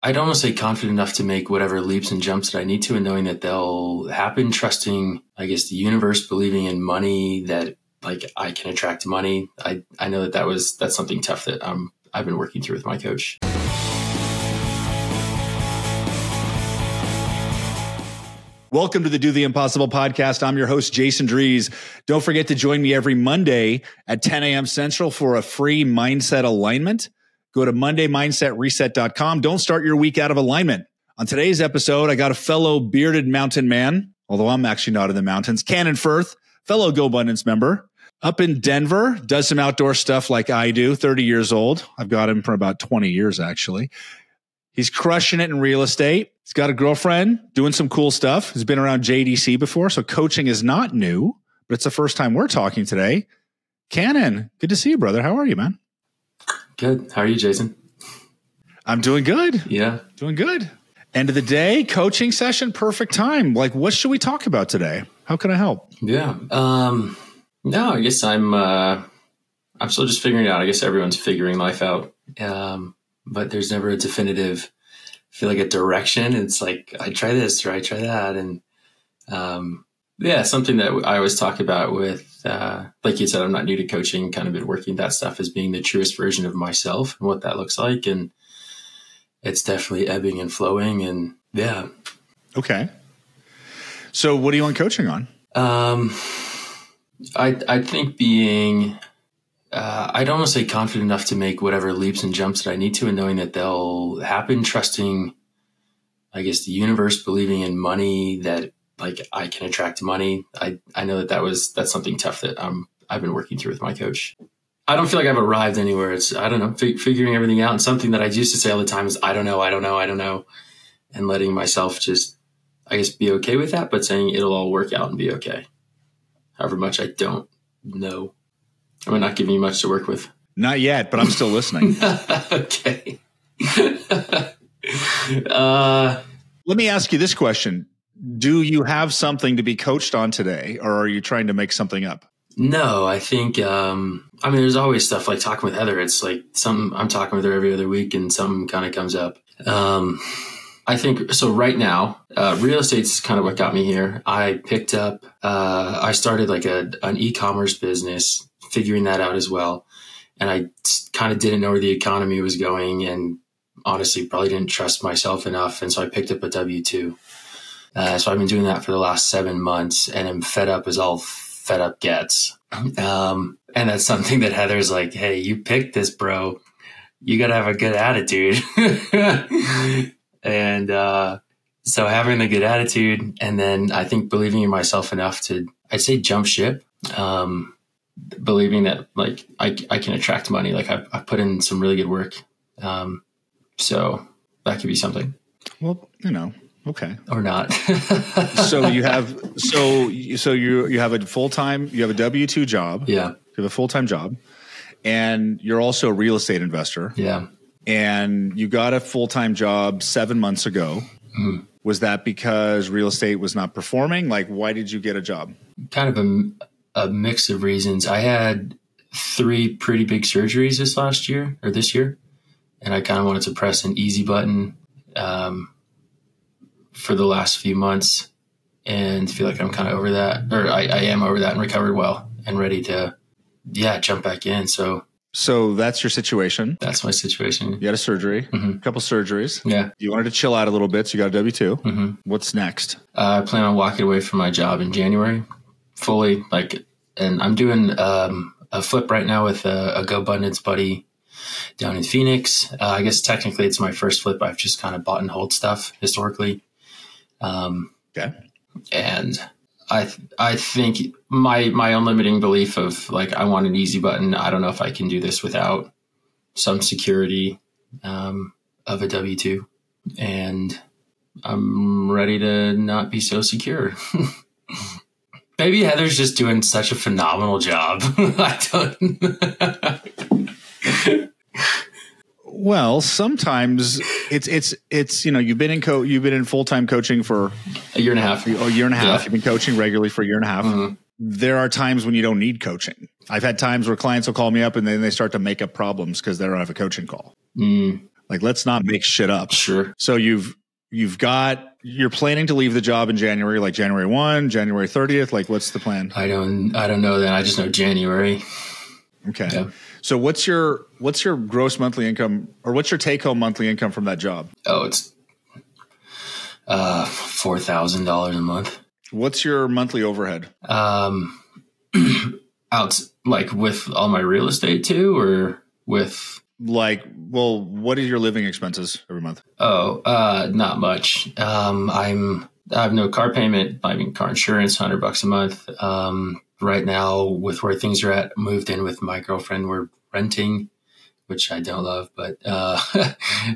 I don't say confident enough to make whatever leaps and jumps that I need to, and knowing that they'll happen, trusting, I guess, the universe, believing in money that like I can attract money. I, I know that that was, that's something tough that um, I've been working through with my coach. Welcome to the Do the Impossible podcast. I'm your host, Jason Drees. Don't forget to join me every Monday at 10 a.m. Central for a free mindset alignment. Go to MondayMindsetReset.com. Don't start your week out of alignment. On today's episode, I got a fellow bearded mountain man, although I'm actually not in the mountains, Cannon Firth, fellow GoBundance member, up in Denver, does some outdoor stuff like I do, 30 years old. I've got him for about 20 years, actually. He's crushing it in real estate. He's got a girlfriend doing some cool stuff. He's been around JDC before, so coaching is not new, but it's the first time we're talking today. Cannon, good to see you, brother. How are you, man? Good. How are you, Jason? I'm doing good. Yeah. Doing good. End of the day, coaching session, perfect time. Like, what should we talk about today? How can I help? Yeah. Um, no, I guess I'm, uh, I'm still just figuring it out. I guess everyone's figuring life out. Um, but there's never a definitive, feel like a direction. It's like, I try this or I try that. And, um, yeah, something that I always talk about with, uh, like you said, I'm not new to coaching, kind of been working that stuff as being the truest version of myself and what that looks like. And it's definitely ebbing and flowing. And yeah. Okay. So what are you on coaching on? Um, I, I think being, uh, I don't want to say confident enough to make whatever leaps and jumps that I need to, and knowing that they'll happen, trusting, I guess, the universe, believing in money that like I can attract money. I, I know that that was, that's something tough that um, I've been working through with my coach. I don't feel like I've arrived anywhere. It's, I don't know, fig- figuring everything out. And something that I used to say all the time is, I don't know, I don't know, I don't know. And letting myself just, I guess, be okay with that, but saying it'll all work out and be okay. However much I don't know. Am I not giving you much to work with? Not yet, but I'm still listening. okay. uh, Let me ask you this question. Do you have something to be coached on today, or are you trying to make something up? No, I think um, I mean there's always stuff like talking with Heather. It's like some I'm talking with her every other week, and something kind of comes up. Um, I think so. Right now, uh, real estate's kind of what got me here. I picked up. Uh, I started like a an e-commerce business, figuring that out as well, and I kind of didn't know where the economy was going, and honestly, probably didn't trust myself enough, and so I picked up a W two. Uh, so I've been doing that for the last seven months, and I'm fed up as all fed up gets. Um, and that's something that Heather's like, "Hey, you picked this, bro. You got to have a good attitude." and uh, so having the good attitude, and then I think believing in myself enough to, I'd say, jump ship. Um, believing that like I, I can attract money. Like I've, I've put in some really good work. Um, so that could be something. Well, you know, okay, or not. so you have so so you you have a full time you have a W two job. Yeah, you have a full time job, and you're also a real estate investor. Yeah, and you got a full time job seven months ago. Mm-hmm. Was that because real estate was not performing? Like, why did you get a job? Kind of a, a mix of reasons. I had three pretty big surgeries this last year or this year, and I kind of wanted to press an easy button. Um, for the last few months and feel like I'm kind of over that, or I, I, am over that and recovered well and ready to, yeah, jump back in. So, so that's your situation. That's my situation. You had a surgery, mm-hmm. a couple surgeries. Yeah. You wanted to chill out a little bit. So you got a W 2 mm-hmm. What's next? Uh, I plan on walking away from my job in January fully. Like, and I'm doing um, a flip right now with a, a GoBundance buddy down in Phoenix. Uh, I guess technically it's my first flip. I've just kind of bought and hold stuff historically. Um, okay. And I I think my my own limiting belief of like I want an easy button. I don't know if I can do this without some security um, of a W two, and I'm ready to not be so secure. Maybe Heather's just doing such a phenomenal job. I don't. Well, sometimes it's it's it's you know you've been in co you've been in full time coaching for a year and a half. A year and a half. Yeah. You've been coaching regularly for a year and a half. Mm-hmm. There are times when you don't need coaching. I've had times where clients will call me up and then they start to make up problems because they don't have a coaching call. Mm. Like, let's not make shit up. Sure. So you've you've got you're planning to leave the job in January, like January one, January thirtieth. Like, what's the plan? I don't I don't know that. I just know January. Okay. Yeah. So what's your what's your gross monthly income, or what's your take home monthly income from that job? Oh, it's uh four thousand dollars a month. What's your monthly overhead? Um, out like with all my real estate too, or with Like, well, what are your living expenses every month? oh, uh, not much. Um, I'm I have no car payment. I mean, car insurance, hundred bucks a month. Um, right now with where things are at, moved in with my girlfriend. We're renting, which I don't love, but uh,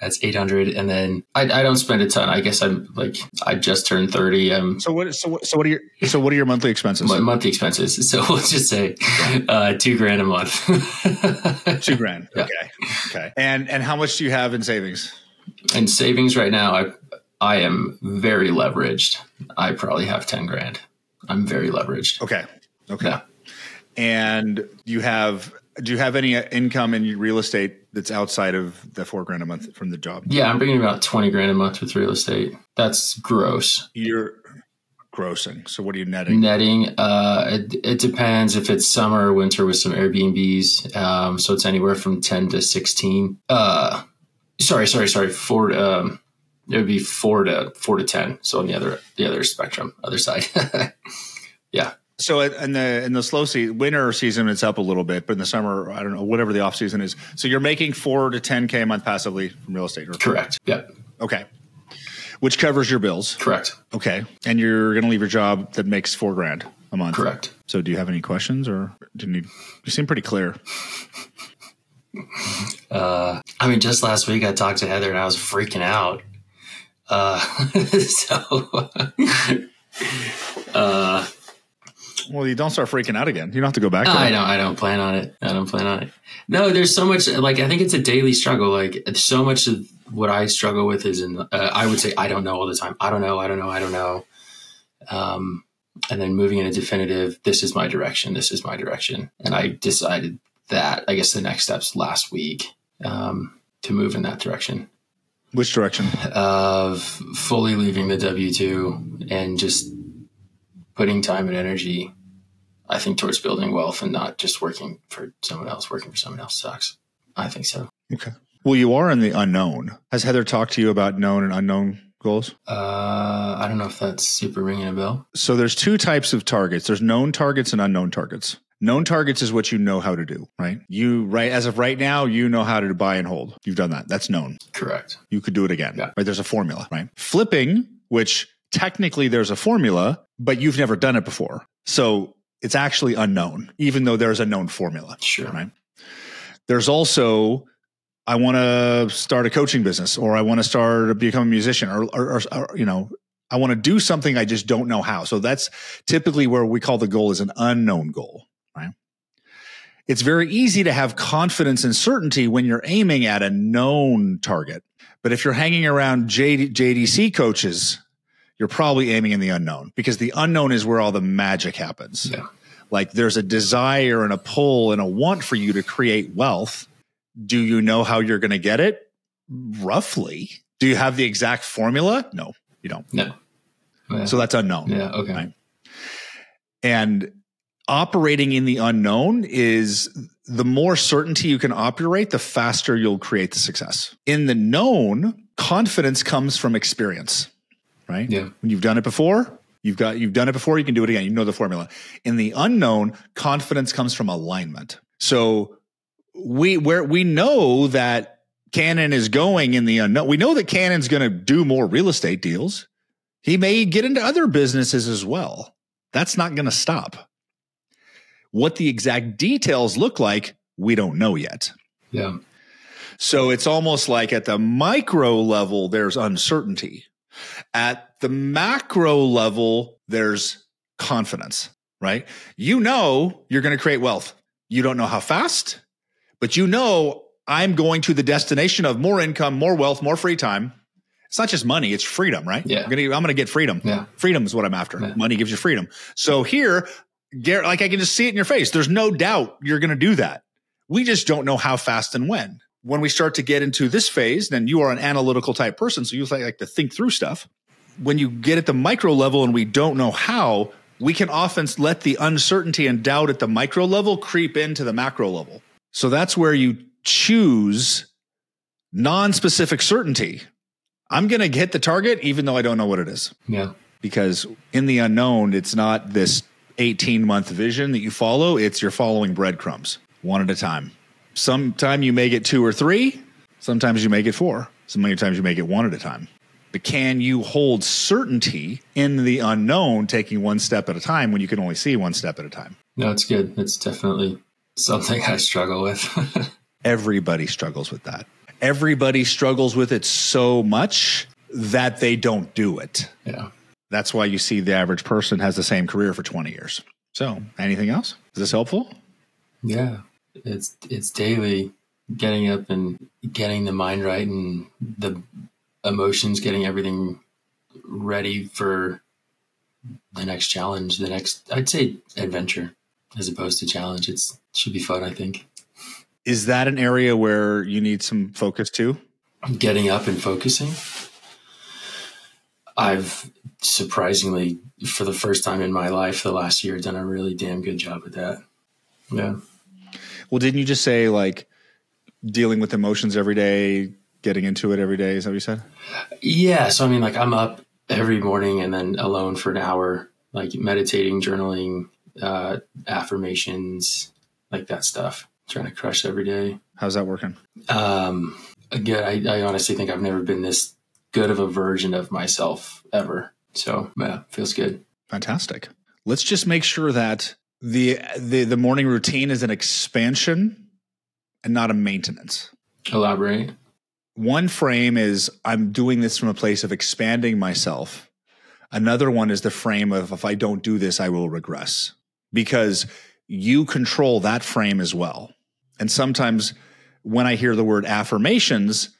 that's eight hundred. And then I, I don't spend a ton. I guess I'm like I just turned thirty. I'm So what? So what? So what are your? So what are your monthly expenses? my monthly expenses. So we'll just say uh, two grand a month. Two grand. Yeah. Okay. Okay. And and how much do you have in savings? In savings right now, I I am very leveraged. I probably have ten grand. I'm very leveraged. Okay. Okay. Yeah. And you have? Do you have any income in real estate that's outside of the four grand a month from the job? Yeah, I'm bringing about twenty grand a month with real estate. That's gross. You're grossing. So what are you netting? Netting, uh, it, it depends if it's summer or winter with some Airbnbs. Um, so it's anywhere from ten to sixteen. Uh, sorry, sorry, sorry. Four. Um, it would be four to four to ten. So on the other the other spectrum, other side. yeah. So in the in the slow season, winter season, it's up a little bit, but in the summer, I don't know, whatever the off season is. So you're making four to ten k a month passively from real estate. Or, Correct. Yep. okay, which covers your bills. Correct. Okay, and you're going to leave your job that makes four grand a month. Correct. So do you have any questions, or do you need? You seem pretty clear. Uh, I mean, just last week I talked to Heather and I was freaking out. Uh, so, uh, Well, you don't start freaking out again. You don't have to go back. To I don't, I don't plan on it. I don't plan on it. No, there's so much, like, I think it's a daily struggle. Like, so much of what I struggle with is in, uh, I would say, I don't know all the time. I don't know. I don't know. I don't know. Um, and then moving in a definitive, this is my direction. This is my direction. And I decided that, I guess the next steps last week, um, to move in that direction. Which direction? of fully leaving the W two and just putting time and energy, I think, towards building wealth and not just working for someone else. Working for someone else sucks. I think so. Okay. Well, you are in the unknown. Has Heather talked to you about known and unknown goals? Uh, I don't know if that's super ringing a bell. So there's two types of targets. There's known targets and unknown targets. Known targets is what you know how to do, right? You right as of right now, you know how to buy and hold. You've done that. That's known. Correct. You could do it again. Yeah. Right? There's a formula, right? Flipping, which technically there's a formula, but you've never done it before. So it's actually unknown, even though there's a known formula. Sure. Right. There's also I want to start a coaching business or I want to start become a musician or, or, or, or, you know, I want to do something I just don't know how. So that's typically where we call the goal is an unknown goal, right? It's very easy to have confidence and certainty when you're aiming at a known target. But if you're hanging around JD, JDC coaches, you're probably aiming in the unknown because the unknown is where all the magic happens Yeah. like there's a desire and a pull and a want for you to create wealth. Do you know how you're going to get it? Roughly. Do you have the exact formula? No, you don't. No. Yeah. So that's unknown. yeah. Okay. Right. And operating in the unknown is the more certainty you can operate, the faster you'll create the success. In the known, confidence comes from experience, right? Yeah. When you've done it before, you've got you've done it before, you can do it again. You know the formula. In the unknown, confidence comes from alignment. So we where we know that Cannon is going in the unknown. We know that Cannon's going to do more real estate deals. He may get into other businesses as well. That's not going to stop. What the exact details look like, we don't know yet. Yeah. So it's almost like at the micro level, there's uncertainty. At the macro level, there's confidence, right? You know you're going to create wealth. You don't know how fast, but you know I'm going to the destination of more income, more wealth, more free time. It's not just money, it's freedom, right? Yeah. I'm going to, I'm going to get freedom. Yeah. Freedom is what I'm after. Yeah. Money gives you freedom. So here, Garrett, like I can just see it in your face. There's no doubt you're going to do that. We just don't know how fast and when. When we start to get into this phase, then you are an analytical type person, so you like to think through stuff. When you get at the micro level and we don't know how, we can often let the uncertainty and doubt at the micro level creep into the macro level. So that's where you choose non-specific certainty. I'm going to hit the target even though I don't know what it is. Yeah. Because in the unknown, it's not this 18 month vision that you follow, it's you're following breadcrumbs one at a time. Sometime you may get two or three, sometimes you may get four, some many times you make it one at a time. But can you hold certainty in the unknown, taking one step at a time when you can only see one step at a time? No, it's good. It's definitely something I struggle with. Everybody struggles with that. Everybody struggles with it so much that they don't do it. Yeah. That's why you see the average person has the same career for 20 years. So, anything else? Is this helpful? Yeah. It's it's daily getting up and getting the mind right and the emotions, getting everything ready for the next challenge, the next I'd say adventure as opposed to challenge. It's it should be fun, I think. Is that an area where you need some focus too? Getting up and focusing. I've surprisingly, for the first time in my life, the last year, done a really damn good job with that. Yeah. Well, didn't you just say like dealing with emotions every day, getting into it every day? Is that what you said? Yeah. So, I mean, like I'm up every morning and then alone for an hour, like meditating, journaling, uh, affirmations, like that stuff. Trying to crush every day. How's that working? Um, again, I, I honestly think I've never been this good of a version of myself ever. So, yeah, feels good. Fantastic. Let's just make sure that the the the morning routine is an expansion and not a maintenance. Elaborate. One frame is I'm doing this from a place of expanding myself. Another one is the frame of if I don't do this, I will regress because you control that frame as well. And sometimes when I hear the word affirmations,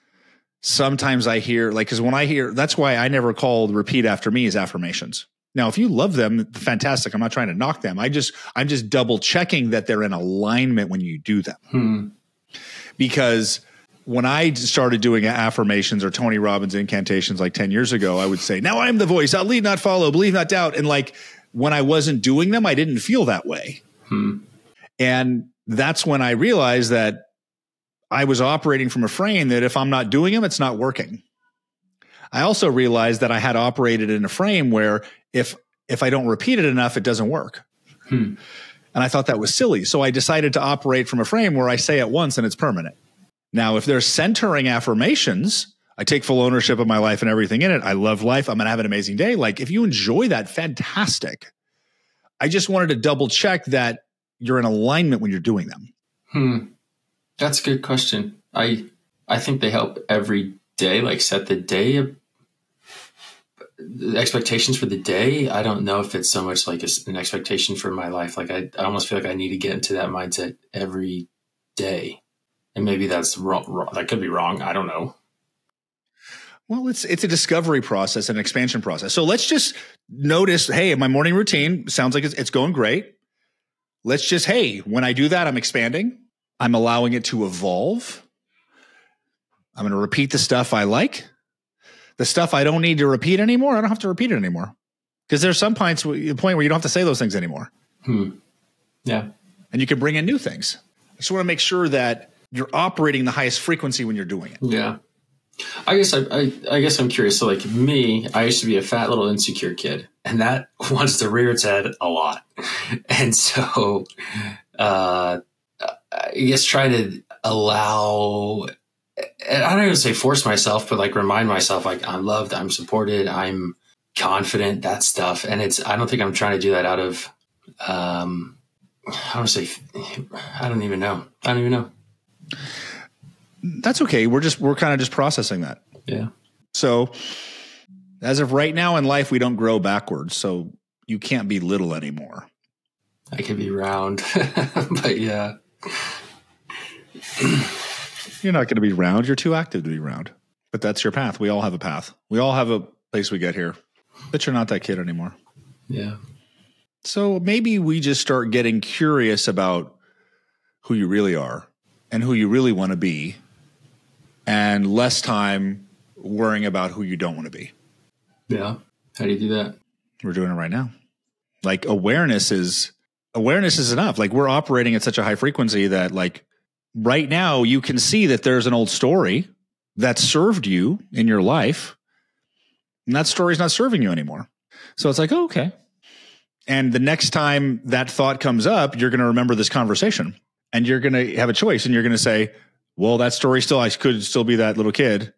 sometimes I hear like, cause when I hear, that's why I never call repeat after me as affirmations. Now, if you love them, fantastic. I'm not trying to knock them. I just, I'm just double checking that they're in alignment when you do them. Hmm. Because when I started doing affirmations or Tony Robbins incantations like 10 years ago, I would say, now I'm the voice. I'll lead, not follow, believe, not doubt. And like when I wasn't doing them, I didn't feel that way. Hmm. And that's when I realized that I was operating from a frame that if I'm not doing them, it's not working. I also realized that I had operated in a frame where if if I don't repeat it enough, it doesn't work. Hmm. And I thought that was silly. So I decided to operate from a frame where I say it once and it's permanent. Now, if they're centering affirmations, I take full ownership of my life and everything in it. I love life. I'm going to have an amazing day. Like if you enjoy that, fantastic. I just wanted to double check that you're in alignment when you're doing them. Hmm. That's a good question. I I think they help every day, like set the day expectations for the day. I don't know if it's so much like an expectation for my life. Like I, I almost feel like I need to get into that mindset every day, and maybe that's wrong. wrong. That could be wrong. I don't know. Well, it's it's a discovery process, an expansion process. So let's just notice, hey, my morning routine sounds like it's, it's going great. Let's just, hey, when I do that, I'm expanding. I'm allowing it to evolve. I'm going to repeat the stuff I like. The stuff I don't need to repeat anymore, I don't have to repeat it anymore. Because there's some points, a point where you don't have to say those things anymore. Hmm. Yeah. And you can bring in new things. I just want to make sure that you're operating the highest frequency when you're doing it. Yeah. I guess I, I, I guess I'm curious. So like me, I used to be a fat little insecure kid, and that wants to rear its head a lot. And so, uh, I guess trying to allow. I don't even say force myself, but like remind myself, like I'm loved, I'm supported, I'm confident, that stuff. And it's I don't think I'm trying to do that out of. Um, I don't say. I don't even know. I don't even know. That's okay. We're just we're kind of just processing that. Yeah. So as of right now in life, we don't grow backwards. So you can't be little anymore. I can be round, but yeah. You're not going to be round. You're too active to be round. But that's your path. We all have a path. We all have a place we get here. But you're not that kid anymore. Yeah. So maybe we just start getting curious about who you really are and who you really want to be and less time worrying about who you don't want to be. Yeah. How do you do that? We're doing it right now. Like awareness is awareness is enough. Like we're operating at such a high frequency that like right now you can see that there's an old story that served you in your life and that story's not serving you anymore. So it's like, oh, okay. And the next time that thought comes up, you're going to remember this conversation and you're going to have a choice and you're going to say, well, that story still, I could still be that little kid.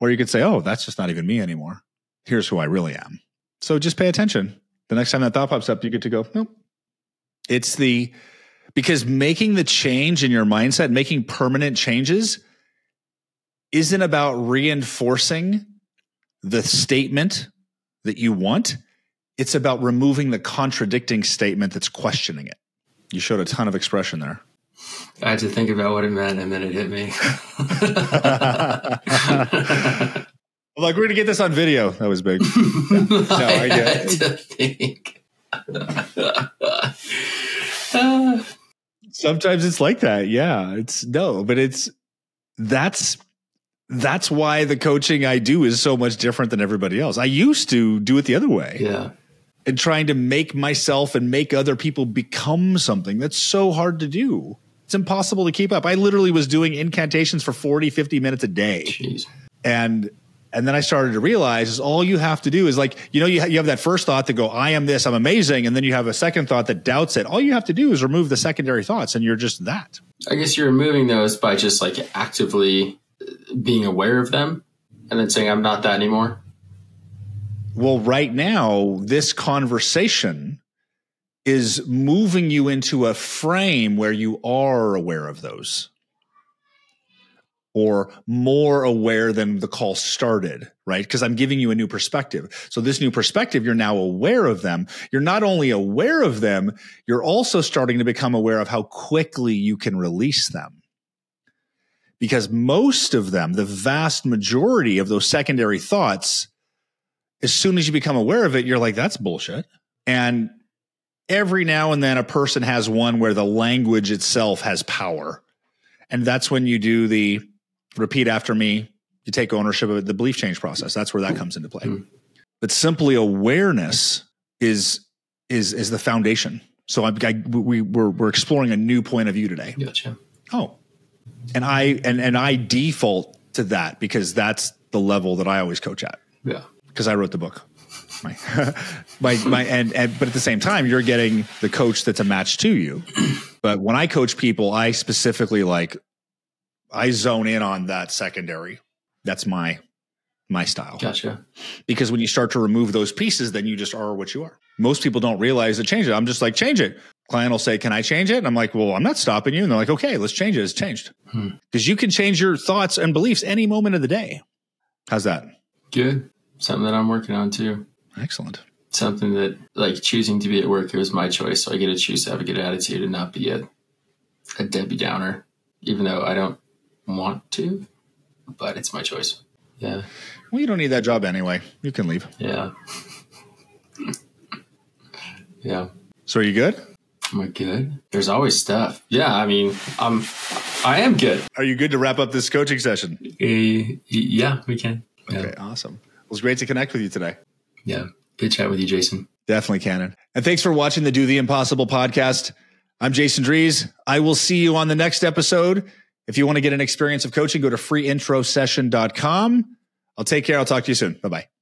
Or you could say, oh, that's just not even me anymore. Here's who I really am. So just pay attention. The next time that thought pops up, you get to go, nope. It's the, because making the change in your mindset, making permanent changes isn't about reinforcing the statement that you want. It's about removing the contradicting statement that's questioning it. You showed a ton of expression there. I had to think about what it meant and then it hit me. I'm like, we're going to get this on video. That was big. no, I, I get it. to think. Sometimes it's like that. Yeah. It's no, but it's that's that's why the coaching I do is so much different than everybody else. I used to do it the other way. Yeah. And trying to make myself and make other people become something that's so hard to do. It's impossible to keep up. I literally was doing incantations for 40, 50 minutes a day. Jeez. And and then I started to realize is all you have to do is like, you know, you, ha- you have that first thought to go, I am this, I'm amazing. And then you have a second thought that doubts it. All you have to do is remove the secondary thoughts and you're just that. I guess you're removing those by just like actively uh, being aware of them and then saying, I'm not that anymore? Well, right now, this conversation is moving you into a frame where you are aware of those or more aware than the call started, right? Because I'm giving you a new perspective. So, this new perspective, you're now aware of them. You're not only aware of them, you're also starting to become aware of how quickly you can release them because most of them, the vast majority of those secondary thoughts, as soon as you become aware of it, you're like, that's bullshit. And every now and then a person has one where the language itself has power. And that's when you do the repeat after me, you take ownership of it, the belief change process. That's where that comes into play. Mm-hmm. But simply awareness is is is the foundation. So I, I, we we're, we're exploring a new point of view today. Gotcha. Oh, and I and and I default to that because that's the level that I always coach at. Yeah, because I wrote the book. My, my, my, and, and, but at the same time, you're getting the coach that's a match to you. But when I coach people, I specifically like, I zone in on that secondary. That's my, my style. Gotcha. Because when you start to remove those pieces, then you just are what you are. Most people don't realize to change it. I'm just like, change it client will say, Can I change it? And I'm like, Well, I'm not stopping you. And they're like, Okay, let's change it. It's changed. Because hmm. you can change your thoughts and beliefs any moment of the day. How's that? Good. Something that I'm working on too. Excellent. Something that, like, choosing to be at work, it was my choice. So I get to choose to have a good attitude and not be a, a Debbie Downer, even though I don't want to, but it's my choice. Yeah. Well, you don't need that job anyway. You can leave. Yeah. yeah. So are you good? Am I good? There's always stuff. Yeah, I mean, I'm, I am good. Are you good to wrap up this coaching session? Uh, yeah, we can. Yeah. Okay, awesome. It was great to connect with you today. Yeah, good chat with you, Jason. Definitely, Cannon. And thanks for watching the Do the Impossible podcast. I'm Jason Drees. I will see you on the next episode. If you want to get an experience of coaching, go to freeintrosession.com. I'll take care. I'll talk to you soon. Bye bye.